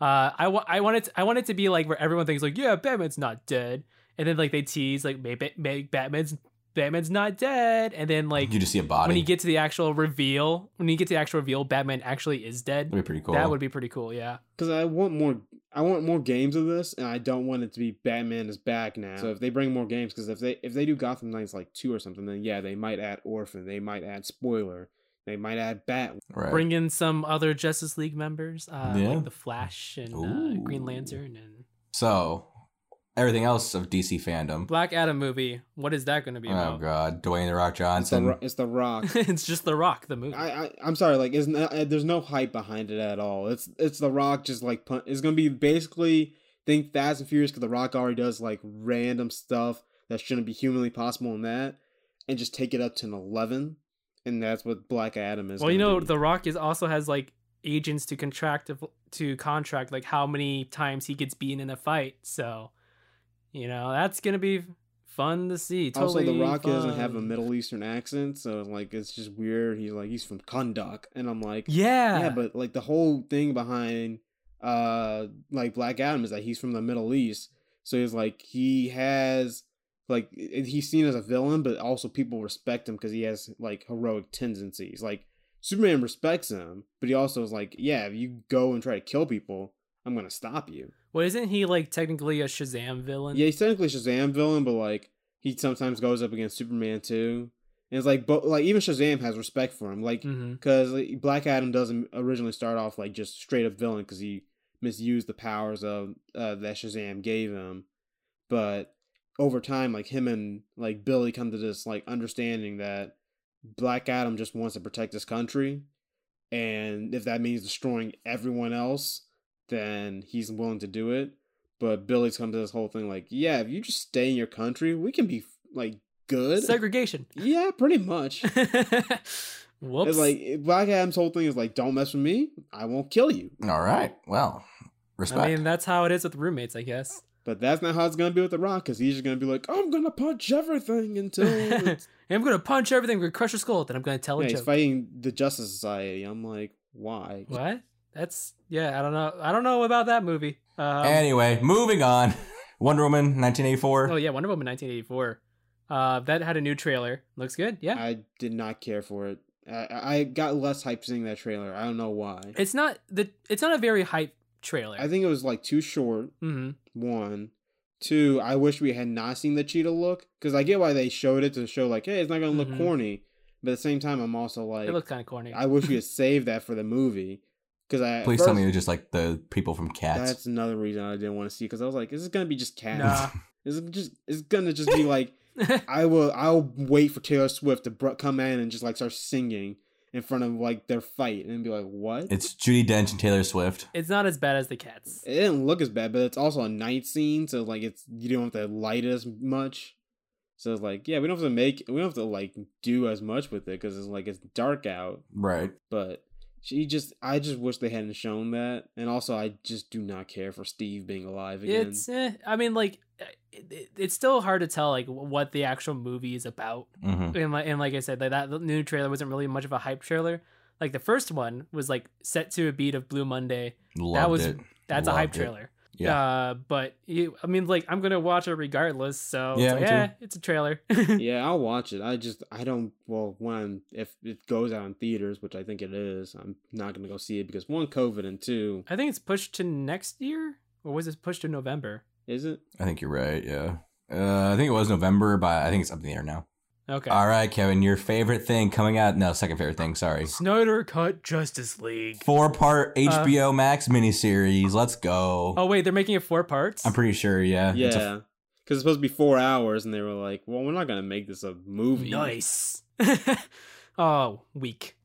Uh, I want I want it to, I want it to be like where everyone thinks like yeah Batman's not dead, and then like they tease like maybe, maybe Batman's Batman's not dead, and then like you just see a body. when you get to the actual reveal, when you get to the actual reveal, Batman actually is dead. That'd be pretty cool. That would be pretty cool. Yeah. because I want more. I want more games of this, and I don't want it to be Batman is back now. So if they bring more games, because if they if they do Gotham Knights like two or something, then yeah, they might add Orphan, they might add Spoiler, they might add Bat. right. Bring in some other Justice League members, uh, Yeah. like the Flash and uh, Green Lantern and so, everything else of DC FanDome. Black Adam movie. What is that going to be Oh? God, Dwayne the Rock It's the, Johnson. Ro- it's the Rock. it's just The Rock, the movie. I, I I'm sorry, like it's not, uh, there's no hype behind it at all. It's it's the Rock just like pun- it's gonna be basically think Fast and Furious because the Rock already does like random stuff that shouldn't be humanly possible in that, and just take it up to an eleven, and that's what Black Adam is. well, you know, be. The Rock is also has like agents to contract to contract like how many times he gets beaten in a fight. So, you know, that's gonna be fun to see. also Totally the Rock doesn't have a. Middle Eastern accent, so like it's just weird. He's like he's from Kahndaq, and I'm like, Yeah. yeah, but like the whole thing behind uh like Black Adam is that he's from the Middle East. So he's like he has like he's seen as a villain, but also people respect him because he has like heroic tendencies. Like Superman respects him, but he also is like, yeah, if you go and try to kill people, I'm gonna stop you. Well, isn't he like technically a Shazam villain? Yeah, he's technically a Shazam villain, but like he sometimes goes up against Superman too. And it's like, but like even Shazam has respect for him. Like because like, Black Adam doesn't originally start off like just straight up villain because he misused the powers of uh, that Shazam gave him, but over time, like him and like Billy come to this like understanding that Black Adam just wants to protect his country, and if that means destroying everyone else, then he's willing to do it. But Billy's come to this whole thing like, yeah, if you just stay in your country, we can be like good. Segregation. yeah, pretty much. Whoops. It's like Black Adam's whole thing is like, don't mess with me, I won't kill you. All right. Well, respect. I mean, that's how it is with roommates, I guess. But that's not how it's gonna be with The Rock, because he's just gonna be like, I'm gonna punch everything until I'm gonna punch everything, I'm gonna crush your skull, then I'm gonna tell yeah, a he's joke. fighting the Justice Society. I'm like, why? What? That's yeah. I don't know. I don't know about that movie. Um, anyway, moving on. Wonder Woman, 1984. oh yeah, Wonder Woman 1984. Uh, that had a new trailer. Looks good. Yeah. I did not care for it. I, I got less hype seeing that trailer. I don't know why. It's not the. It's not a very hype trailer. I think it was like too short. hmm One, two. I wish we had not seen the cheetah look because I get why they showed it to show like, hey, it's not gonna look Mhm. corny. But at the same time, I'm also like, It looks kind of corny. I wish we had saved that for the movie because I. Please first, tell me it was just like the people from Cats. That's another reason I didn't want to see because I was like, is this gonna be just cats? Nah. Is it just? It's gonna just be like. I will. I'll wait for Taylor Swift to br- come in and just like start singing in front of like their fight and be like, "What?" It's Judi Dench and Taylor Swift. it's not as bad as the cats. it didn't look as bad, but it's also a night scene, so like it's you don't have to light as much. So it's like, yeah, we don't have to make, we don't have to like do as much with it because it's like it's dark out. Right. But she just, I just wish they hadn't shown that, and also I just do not care for Steve being alive again. It's. Eh, I mean, like, it, it- it's still hard to tell like what the actual movie is about. hmm And like, and like I said, like that new trailer wasn't really much of a hype trailer. Like the first one was like set to a beat of Blue Monday. Loved was- it. That's a hype it. trailer. Yeah. Uh, but you, I mean, like I'm gonna watch it regardless. So Yeah, yeah, me too. yeah, it's a trailer. yeah, I'll watch it. I just I don't well one if it goes out in theaters, which I think it is, I'm not gonna go see it because one COVID and two I think it's pushed to next year, or was it pushed to November? is it? I think you're right. Yeah. Uh, I think it was November, but I think it's up in the air now. Okay. All right, Kevin, your favorite thing coming out? No, second favorite thing. Sorry. Snyder cut Justice League. Four part HBO Max miniseries. Let's go. Oh wait, they're making it four parts. I'm pretty sure. Yeah. It's a- Yeah, because it's supposed to be four hours, and they were like, "Well, we're not gonna make this a movie." Nice. oh, weak.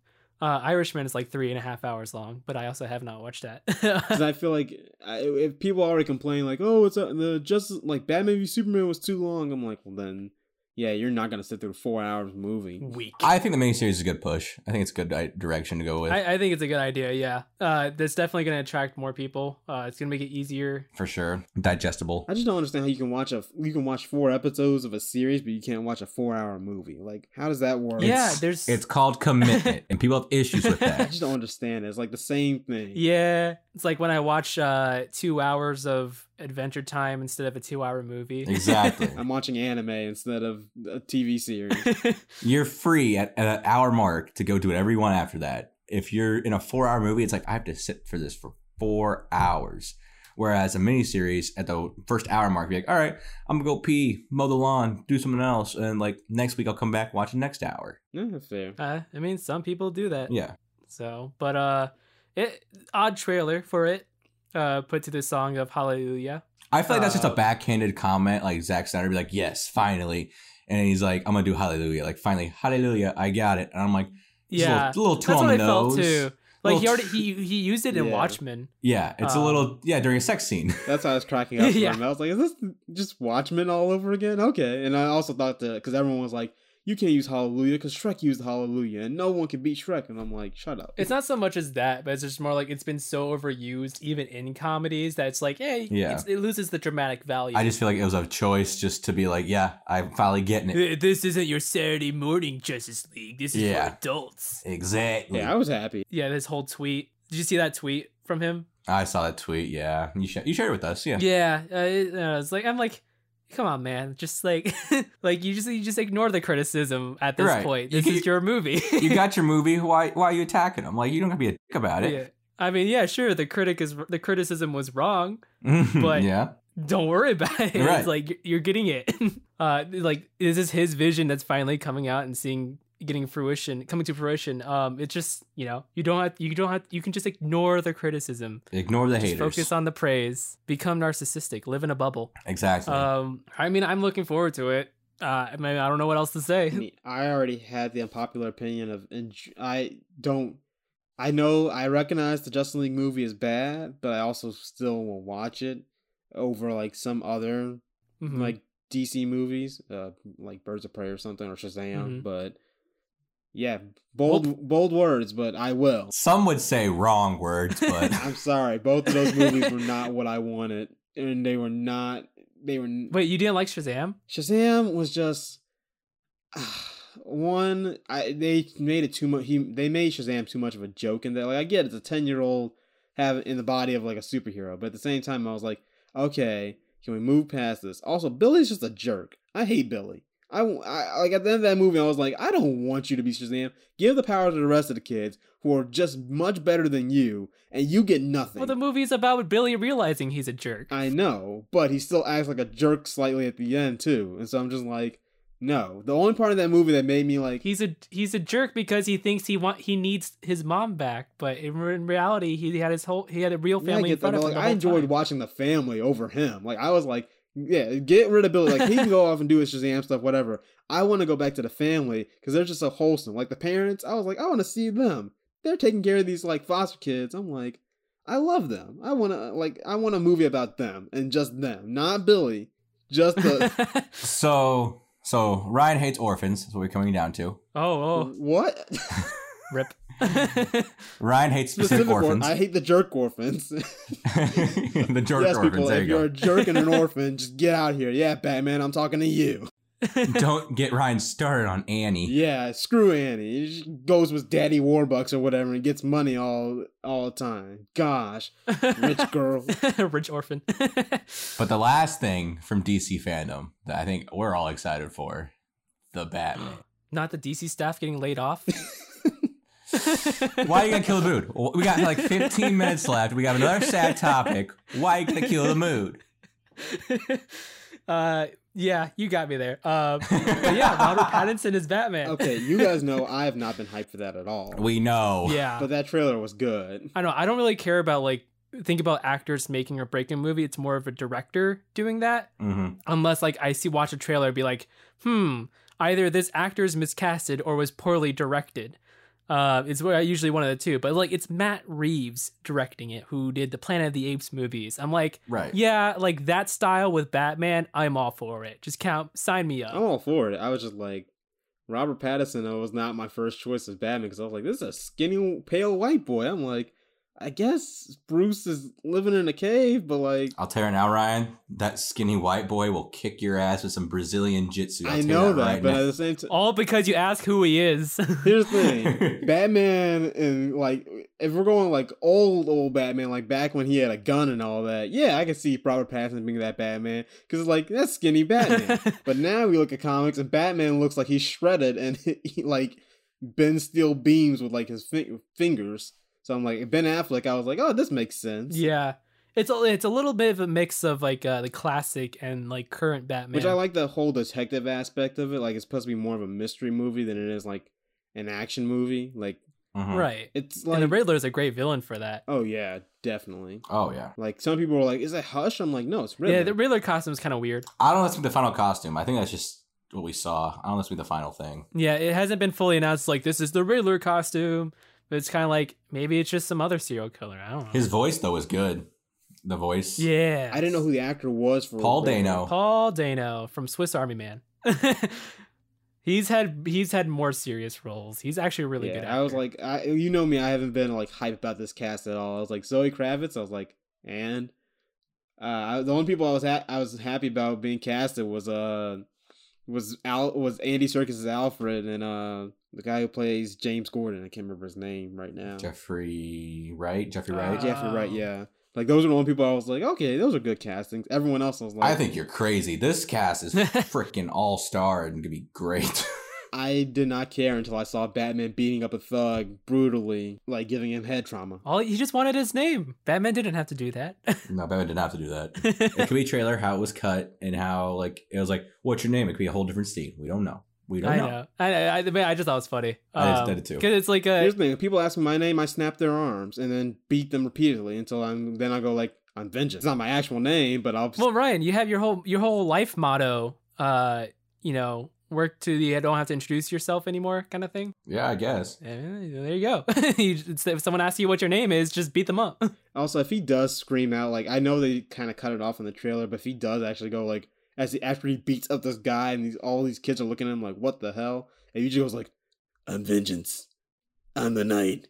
Uh, Irishman is like three and a half hours long, but I also have not watched that. Because I feel like I, if people already complain like, "Oh, it's a, the Justice like Batman v Superman was too long," I'm like, well then, yeah, you're not gonna sit through four hours movie. weak. I think the miniseries is a good push. I think it's a good direction to go with I, I think it's a good idea. Yeah, uh, that's definitely going to attract more people. Uh, it's going to make it easier. for sure. Digestible. I just don't understand how you can watch a you can watch four episodes of a series, but you can't watch a four hour movie. Like, how does that work? Yeah, It's- there's- It's called commitment, and people have issues with that. I just don't understand. It's like the same thing. Yeah, it's like when I watch uh, two hours of Adventure Time instead of a two-hour movie. Exactly. I'm watching anime instead of a TV series. You're free at, at an hour mark to go do whatever you want after that. If you're in a four hour movie, it's like I have to sit for this for four hours. Whereas a miniseries at the first hour mark, be like, all right, I'm gonna go pee, mow the lawn, do something else, and like next week I'll come back watch the next hour. yeah, that's fair. uh, I mean, some people do that. Yeah, So, but uh, it odd trailer for it. Uh, put to the song of Hallelujah. I feel like that's just a Uh, backhanded comment. Like Zack Snyder be like, yes, finally, and he's like, I'm gonna do Hallelujah, like finally, Hallelujah, I got it, and I'm like, Yeah, a little, a little too that's on what the I nose. felt too. Like he already he he used it in Yeah. Watchmen. Yeah, it's a Um, little yeah during a sex scene. That's how I was cracking up. Yeah. yeah. I was like, is this just Watchmen all over again? Okay. And I also thought that because everyone was like, you can't use Hallelujah because Shrek used Hallelujah and no one can beat Shrek. And I'm like, shut up. It's not so much as that, but it's just more like it's been so overused, even in comedies, that it's like, hey, Yeah. it's, it loses the dramatic value. I just feel like it was a choice just to be like, yeah, I'm finally getting it. This isn't your Saturday morning Justice League. This is Yeah. for adults. Exactly. yeah, I was happy. Yeah, this whole tweet. Did you see that tweet from him? I saw that tweet. Yeah, you sh- you shared it with us. Yeah. Yeah, uh, it, uh, it's like I'm like, come on, man, just like, like you just you just ignore the criticism at this Right. point. This can- is your movie. you got your movie. Why why are you attacking them? Like you don't have to be a dick about it. yeah. I mean, yeah, sure. The critic is the criticism was wrong. But But- yeah, Don't worry about it. Right. It's like you're getting it. uh, like this is his vision that's finally coming out and seeing getting fruition, coming to fruition. Um, it's just you know you don't have you don't have you can just ignore the criticism. ignore the Just haters. focus on the praise. Become narcissistic. Live in a bubble. exactly. Um, I mean, I'm looking forward to it. Uh, I mean, I don't know what else to say. I mean, I already had the unpopular opinion of, enj- I don't, I know I recognize the Justice League movie is bad, but I also still will watch it over like some other Mhm. like DC movies, uh, like Birds of Prey or something or Shazam. Mhm. But yeah, bold bold words, but I will. Some would say wrong words, but I'm sorry, both of those movies were not what I wanted, and they were not. They were Wait, you didn't like Shazam? Shazam was just one. I they made it too much. He they made Shazam too much of a joke in that. Like I get it's a ten year old have in the body of like a superhero, but at the same time I was like, okay, can we move past this? Also, Billy's just a jerk. I hate Billy. I, I like at the end of that movie, I was like, I don't want you to be Shazam. Give the power to the rest of the kids who are just much better than you, and you get nothing. Well, the movie's about Billy realizing he's a jerk. I know, but he still acts like a jerk slightly at the end too, and so I'm just like, no. The only part of that movie that made me like, He's a he's a jerk because he thinks he want he needs his mom back, but in, in reality, he had his whole he had a real Yeah, I family in get that, front of but, him. like, I enjoyed time. watching the family over him. Like I was like, yeah, get rid of Billy. Like he can go off and do his Shazam stuff, whatever. I want to go back to the family because they're just so wholesome. Like the parents, I was like, I want to see them. They're taking care of these like foster kids. I'm like, I love them. I want to like, I want a movie about them and just them, not Billy. Just the so so Ryan hates orphans. That's what we're coming down to. oh oh what rip. Ryan hates specific, specific or- orphans. I hate the jerk orphans. the jerk yes, orphans. people, there if you you're go. a jerk and an orphan, just get out here. Yeah, Batman, I'm talking to you. Don't get Ryan started on Annie. Yeah, screw Annie. He just goes with Daddy Warbucks or whatever and gets money all all the time. Gosh, rich girl. rich orphan. But the last thing from DC FanDome that I think we're all excited for, the Batman. Not the DC staff getting laid off. Why are you gonna kill the mood? We got like 15 minutes left. We got another sad topic. Why are you gonna kill the mood? uh, yeah, you got me there. Uh, but yeah, Robert Pattinson is Batman. Okay, you guys know I have not been hyped for that at all. We know. Yeah, But that trailer was good. I know. I don't really care about like think about actors making or breaking a movie. It's more of a director doing that. hmm Unless like I see watch a trailer and be like, hmm, either this actor is miscasted or was poorly directed. Uh, it's what- usually one of the two. But like it's Matt Reeves directing it, who did the Planet of the Apes movies. I'm like, Right. yeah, like that style with Batman, I'm all for it. Just count, sign me up. I'm all for it. I was just like, Robert Pattinson was not my first choice as Batman because I was like, this is a skinny, pale white boy. I'm like, I guess Bruce is living in a cave, but like, I'll tell you now, Ryan. That skinny white boy will kick your ass with some Brazilian jitsu. I'll I know that, right but now. at the same time, All because you ask who he is. Here's the thing, Batman and like if we're going like old old Batman, like back when he had a gun and all that, yeah, I can see Robert Pattinson being that Batman because it's like that's skinny Batman. but now we look at comics and Batman looks like he's shredded and he like bends steel beams with like his fi- fingers. So I'm like Ben Affleck. I was like, oh, this makes sense. yeah. It's a, it's a little bit of a mix of like uh, the classic and like current Batman. Which I like the whole detective aspect of it. Like it's supposed to be more of a mystery movie than it is like an action movie. Like Mhm. Right. it's like and like the is a great villain for that. oh yeah, definitely. Oh yeah. Like some people were like, "Is it Hush?" I'm like, "No, it's Riddler." Yeah, the Riddler costume is kind of weird. I don't know. If that's the final costume. I think that's just what we saw. I don't know. That's be the final thing. Yeah, it hasn't been fully announced like this is the Riddler costume, but it's kind of like maybe it's just some other serial killer. I don't know. His voice though is good. The voice. yeah. I didn't know who the actor was for Paul Dano. Paul Dano from Swiss Army Man. he's had he's had more serious roles. He's actually a really yeah, good. I was like, I, you know me, I haven't been like hype about this cast at all. I was like Zoe Kravitz. I was like, and uh, I, the only people I was ha- I was happy about being casted was uh was Al was Andy Serkis's Alfred and uh the guy who plays James Gordon. I can't remember his name right now. Jeffrey Wright. Jeffrey Wright. Uh, Jeffrey Wright. Yeah, like those are the only people I was like, okay, those are good castings. Everyone else I was like, I think you're crazy. This cast is freaking all star and gonna be great. I did not care until I saw Batman beating up a thug brutally, like giving him head trauma. all he just wanted his name. Batman didn't have to do that. no, Batman didn't have to do that. It could be trailer how it was cut and how like it was like, what's your name? It could be a whole different scene. We don't know. We don't I know. know. I, I, I just thought it was funny. I just did it too. Because it's like a Here's the thing: if people ask me my name, I snap their arms and then beat them repeatedly until I'm. Then I go like, "I'm vengeance." It's not my actual name, but I'll. well, Ryan, you have your whole your whole life motto. Uh, you know, work to the you don't have to introduce yourself anymore kind of thing. Yeah, I guess. Eh, there you go. You if someone asks you what your name is, just beat them up. Also, if he does scream out, like I know they kind of cut it off in the trailer, but if he does actually go like as he after he beats up this guy and these all these kids are looking at him like, what the hell? And he just goes like, I'm vengeance. I'm the knight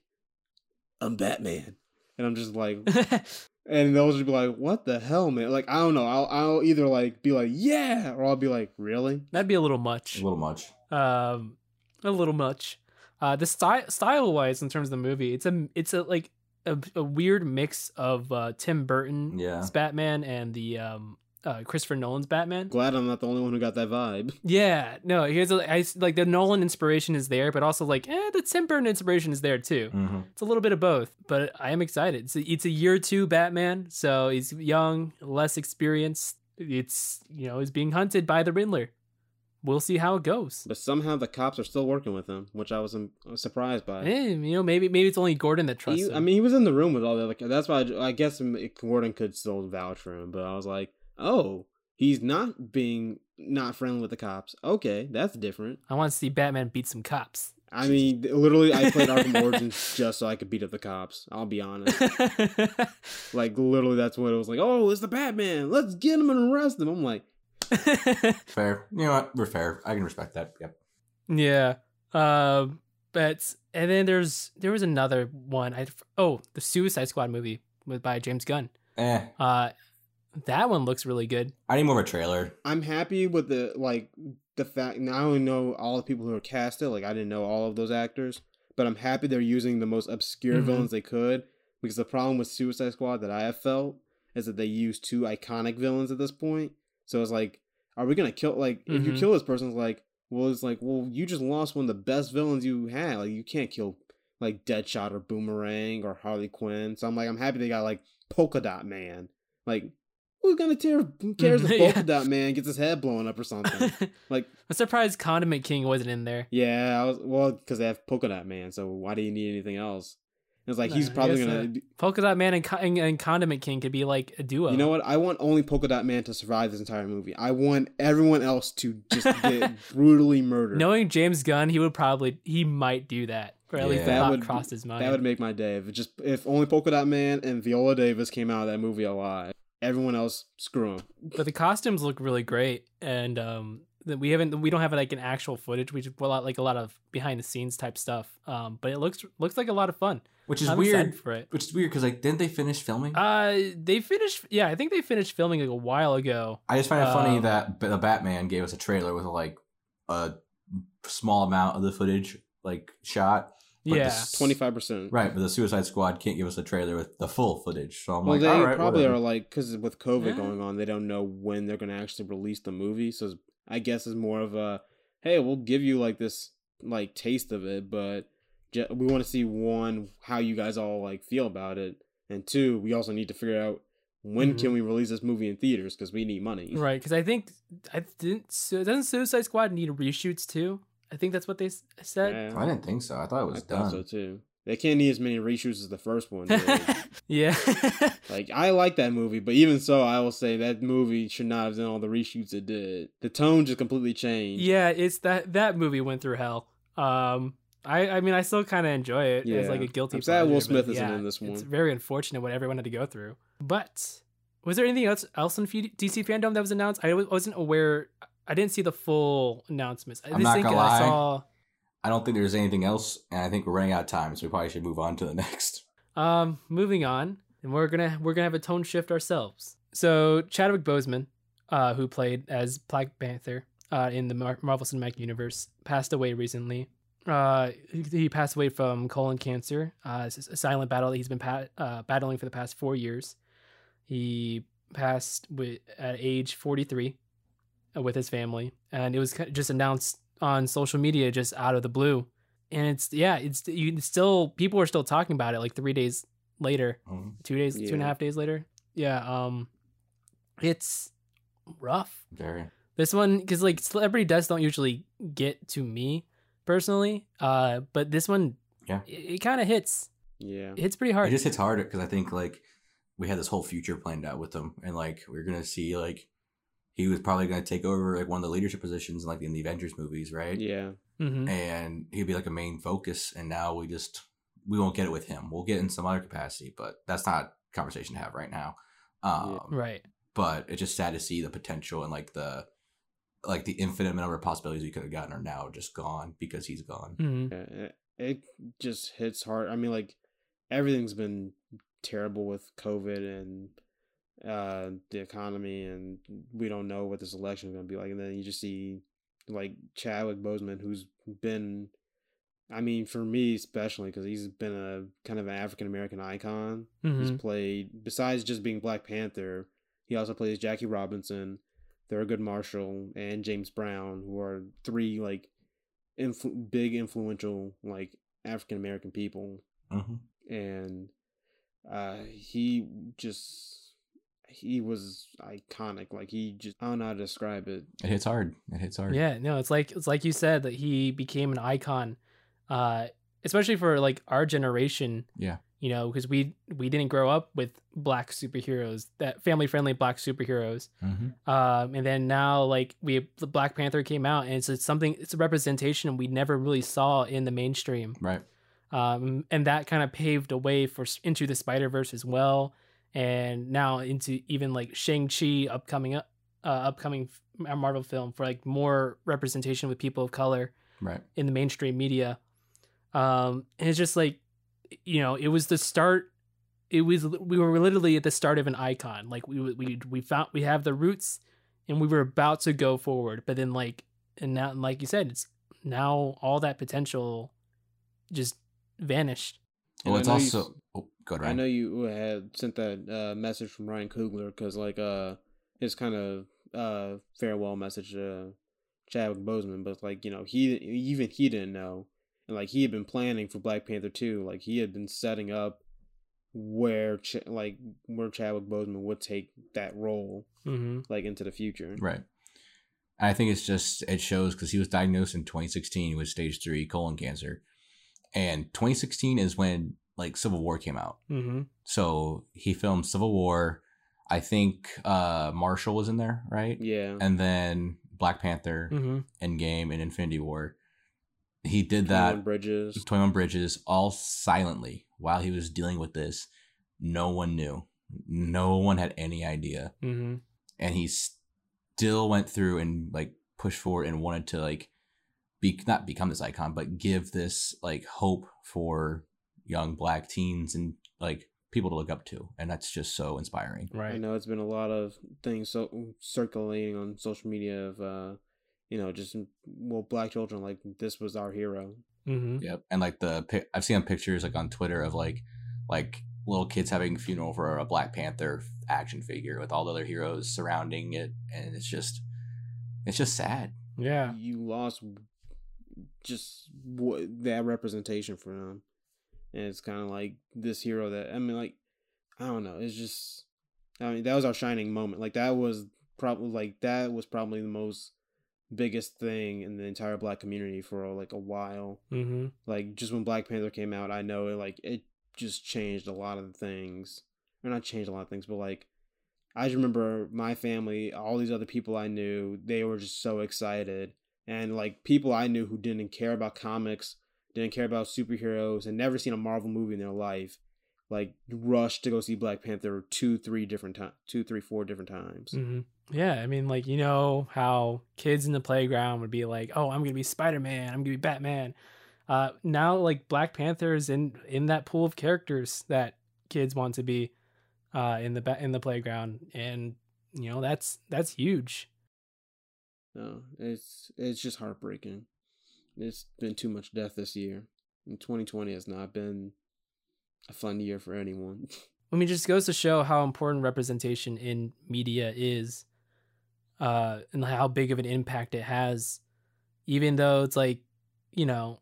I'm Batman. And I'm just like, and they'll just be like, what the hell, man? Like I don't know. I'll I'll either like be like, yeah, or I'll be like, really? That'd be a little much. A little much. Um, a little much. Uh, the style style wise in terms of the movie, it's a it's a like a, a weird mix of uh, Tim Burton's Yeah. Batman and the um uh, Christopher Nolan's Batman. Glad I'm not the only one who got that vibe. Yeah, no, here's a, I, like the Nolan inspiration is there, but also like eh, the Tim Burton inspiration is there too. hmm It's a little bit of both, but I am excited. It's a, it's a year two Batman, so he's young, less experienced. It's you know he's being hunted by the Riddler. We'll see how it goes. But somehow the cops are still working with him, which I was um, surprised by. Eh, you know maybe maybe it's only Gordon that trusts He- him. I mean, he was in the room with all the other. That's why I, I guess Gordon could still vouch for him. But I was like, oh, he's not being not friendly with the cops. Okay, that's different. I want to see Batman beat some cops. I mean, literally, I played Arkham Origins just so I could beat up the cops. I'll be honest. Like, literally, that's what it was like. Oh, it's the Batman. Let's get him and arrest him. I'm like, Fair. You know what? We're fair. I can respect that. Yep. yeah. Um. But and then there's there was another one. I oh the Suicide Squad movie with by James Gunn. Eh. Uh, that one looks really good. I need more of a trailer. I'm happy with the like the fact. Now I only know all the people who are casted. Like, I didn't know all of those actors, but I'm happy they're using the most obscure Mhm. villains they could. Because the problem with Suicide Squad that I have felt is that they use two iconic villains at this point. So it's like, are we gonna kill? Like, if you Mhm. kill this person, it's like, well, it's like, well, you just lost one of the best villains you had. Like, you can't kill like Deadshot or Boomerang or Harley Quinn. So I'm like, I'm happy they got like Polka Dot Man. Like, who's gonna tear? Who cares if Yeah. Polka Dot Man gets his head blown up or something? like, I'm surprised Condiment King wasn't in there. yeah, I was well because they have Polka Dot Man. So why do you need anything else? It's like he's Nah, probably gonna. uh, Polka Dot Man and, and, and Condiment King could be like a duo. You know what? I want only Polka Dot Man to survive this entire movie. I want everyone else to just get brutally murdered. Knowing James Gunn, he would probably he might do that, or at least Yeah. the That would- cross his mind. that would make my day. If just if only Polka Dot Man and Viola Davis came out of that movie alive, everyone else screw them. but the costumes look really great, and um, that we haven't we don't have like an actual footage. We just pull out like a lot of behind the scenes type stuff. Um, but it looks looks like a lot of fun. Which is I'm weird. for it. Which is weird because like didn't they finish filming? Uh, they finished. Yeah, I think they finished filming like a while ago. I just find it funny um, that the Batman gave us a trailer with like a small amount of the footage like shot. But yeah, Twenty five percent. Right, but the Suicide Squad can't give us a trailer with the full footage. So I'm Well, like, they all right, probably whatever. are like because with COVID Yeah. going on, they don't know when they're gonna actually release the movie. So it's- I guess it's more of a hey, we'll give you like this like taste of it, but ju- we want to see one how you guys all like feel about it, and two, we also need to figure out when Mhm. can we release this movie in theaters because we need money. right. Because I think I didn't. So doesn't Suicide Squad need reshoots too? I think that's what they s- said. Yeah, I didn't think so. I thought it I was thought done. so too. They can't need as many reshoots as the first one. did. yeah. Like I like that movie, but even so, I will say that movie should not have done all the reshoots it did. The tone just completely changed. yeah, it's that that movie went through hell. Um, I I mean I still kind of enjoy it Yeah. It's like a guilty. I'm sad Will pleasure, but Smith isn't yeah, in this one. It's very unfortunate what everyone had to go through. But was there anything else else in DC FanDome that was announced? I wasn't aware. I didn't see the full announcements. I I'm not gonna I lie. saw. I don't think there's anything else, and I think we're running out of time, so we probably should move on to the next. Um, moving on, and we're gonna we're gonna have a tone shift ourselves. So Chadwick Boseman, uh, who played as Black Panther, uh, in the Mar- Marvel Cinematic Universe, passed away recently. Uh, he, passed away from colon cancer. Uh, it's a silent battle that he's been uh, battling for the past four years. He passed with at age forty three, uh, with his family, and it was just announced on social media just out of the blue and it's yeah it's you still people are still talking about it like three days later Mhm. two days two and a Yeah. half days later yeah um it's rough Very. this one because like celebrity deaths don't usually get to me personally uh but this one Yeah. it, it kind of hits Yeah. it hits pretty hard It just hits harder because I think like we had this whole future planned out with them, and like we're gonna see like he was probably going to take over like one of the leadership positions like in the Avengers movies, right? Yeah. hmm And he'd be like a main focus. And now we just we won't get it with him. We'll get in some other capacity, but that's not a conversation to have right now. Um, Right. But it's just sad to see the potential and like the like the infinite number of possibilities we could have gotten are now just gone because he's gone. hmm Yeah, it- it just hits hard. I mean, like everything's been terrible with COVID and uh the economy, and we don't know what this election is going to be like. And then you just see like Chadwick Boseman, who's been, I mean, for me especially, because he's been a kind of an African American icon. He's hmm played besides just being Black Panther, he also plays Jackie Robinson, Thurgood Marshall, and James Brown, who are three like influ- big influential like African American people, Mm-hmm. and uh, he just he was iconic. Like he just I don't know how to describe it. It hits hard. It hits hard. Yeah, no, it's like it's like you said that he became an icon, uh, especially for like our generation. Yeah. You know, because we we didn't grow up with black superheroes, that family friendly black superheroes. Mm-hmm. Um, and then now like we the Black Panther came out, and it's, it's something it's a representation we never really saw in the mainstream. Right. Um, and that kind of paved a way for into the Spider Verse as well, and now into even like Shang Chi upcoming uh, upcoming Marvel film for like more representation with people of color Right. in the mainstream media. Um, and it's just like, you know, it was the start. It was we were literally at the start of an icon. Like we we we found we have the roots, and we were about to go forward. But then like and now like you said, it's now all that potential just vanished. And Well, I it's know you also. Oh, go ahead, I know you had sent that uh, message from Ryan Coogler because like uh his kind of uh farewell message to Chadwick Boseman, but like you know he even he didn't know, and like he had been planning for Black Panther two, like he had been setting up where Ch- like where Chadwick Boseman would take that role Mm-hmm. like into the future. Right. I think it's just it shows because he was diagnosed in 2016 with stage three colon cancer, and 2016 is when like Civil War came out. Mm-hmm. So he filmed Civil War. I think uh Marshall was in there, right? Yeah. And then Black Panther, Mm-hmm. Endgame, and Infinity War. He did 21 that. Bridges. 21 Bridges all silently while he was dealing with this. No one knew. No one had any idea Mm-hmm. and he still went through and like pushed forward and wanted to like be not become this icon but give this like hope for young black teens and like people to look up to and that's just so inspiring Right. I know it's been a lot of things so circulating on social media of uh you know just well black children like this was our hero. Mm-hmm. yep and like the pic- i've seen pictures like on twitter of like like little kids having a funeral for a black panther action figure with all the other heroes surrounding it and it's just it's just sad Yeah. you lost just what that representation for them and it's kind of like this hero that i mean like i don't know it's just i mean that was our shining moment like that was probably like that was probably the most biggest thing in the entire black community for like a while. Mm-hmm. like just when black panther came out i know it like it just changed a lot of things. Or not changed a lot of things but like i just remember my family all these other people i knew they were just so excited. And like people i knew who didn't care about comics didn't care about superheroes and never seen a marvel movie in their life like rushed to go see black panther two three different times two three four different times Mm-hmm. Yeah, I mean, like you know how kids in the playground would be like, "Oh, I'm gonna be Spider Man. I'm gonna be Batman." Uh, now, like Black Panther is in in that pool of characters that kids want to be uh, in the in the playground, and you know that's that's huge. no it's it's just heartbreaking it's been too much death this year and 2020 has not been a fun year for anyone I mean, it just goes to show how important representation in media is, uh, and how big of an impact it has. Even though it's like, you know,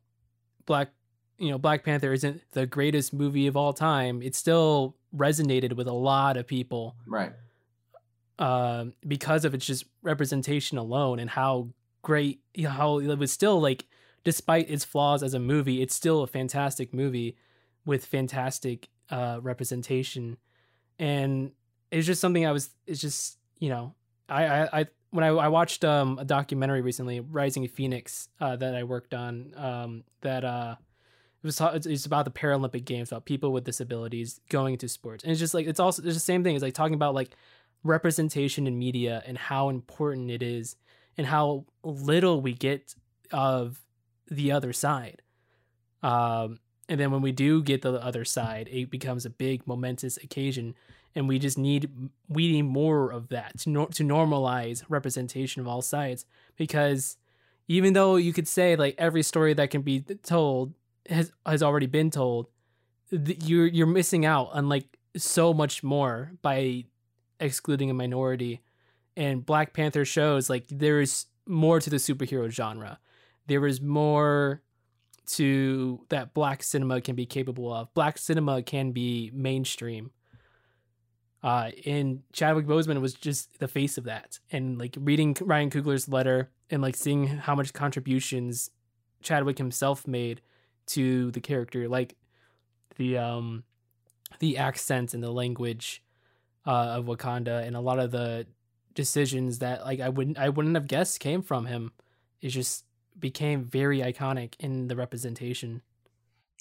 Black, you know, Black Panther isn't the greatest movie of all time. It still resonated with a lot of people, right um, because of its just representation alone and how great, you know, how it was still like, despite its flaws as a movie, it's still a fantastic movie with fantastic uh, representation, and it's just something I was. It's just you know, I I I- when I, I watched um a documentary recently, Rising Phoenix, uh, that I worked on, um, that uh, it was it's about the Paralympic Games, about people with disabilities going into sports, and it's just like it's also it's the same thing. It's like talking about like representation in media and how important it is, and how little we get of the other side. Um, and then when we do get the other side, it becomes a big momentous occasion, and we just need we need more of that to nor- to normalize representation of all sides. Because even though you could say like every story that can be told has has already been told, th- you're you're missing out on like so much more by excluding a minority. And Black Panther shows like there's more to the superhero genre. There is more to that black cinema can be capable of. Black cinema can be mainstream. Uh, and Chadwick Boseman was just the face of that. And like reading Ryan Coogler's letter and like seeing how much contributions Chadwick himself made to the character, like the um the accents and the language uh, of Wakanda and a lot of the decisions that like I wouldn't I wouldn't have guessed came from him. It just became very iconic in the representation.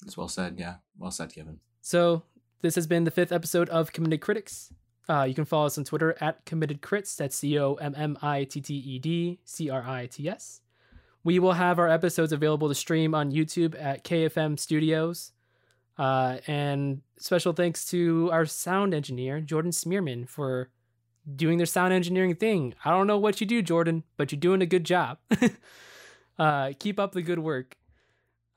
It's well said. Yeah, well said, Kevin. So this has been the fifth episode of Committed Critics. Uh, you can follow us on Twitter at Committed Crits. That's C O M M I T T E D C R I T S. We will have our episodes available to stream on YouTube at KFM Studios. Uh, and special thanks to our sound engineer, Jordan Smearman, for doing their sound engineering thing. I don't know what you do, Jordan, but you're doing a good job. uh, keep up the good work.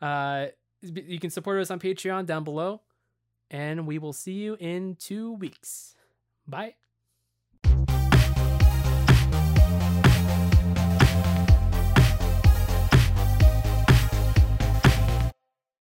Uh, you can support us on Patreon down below, and we will see you in two weeks. Bye.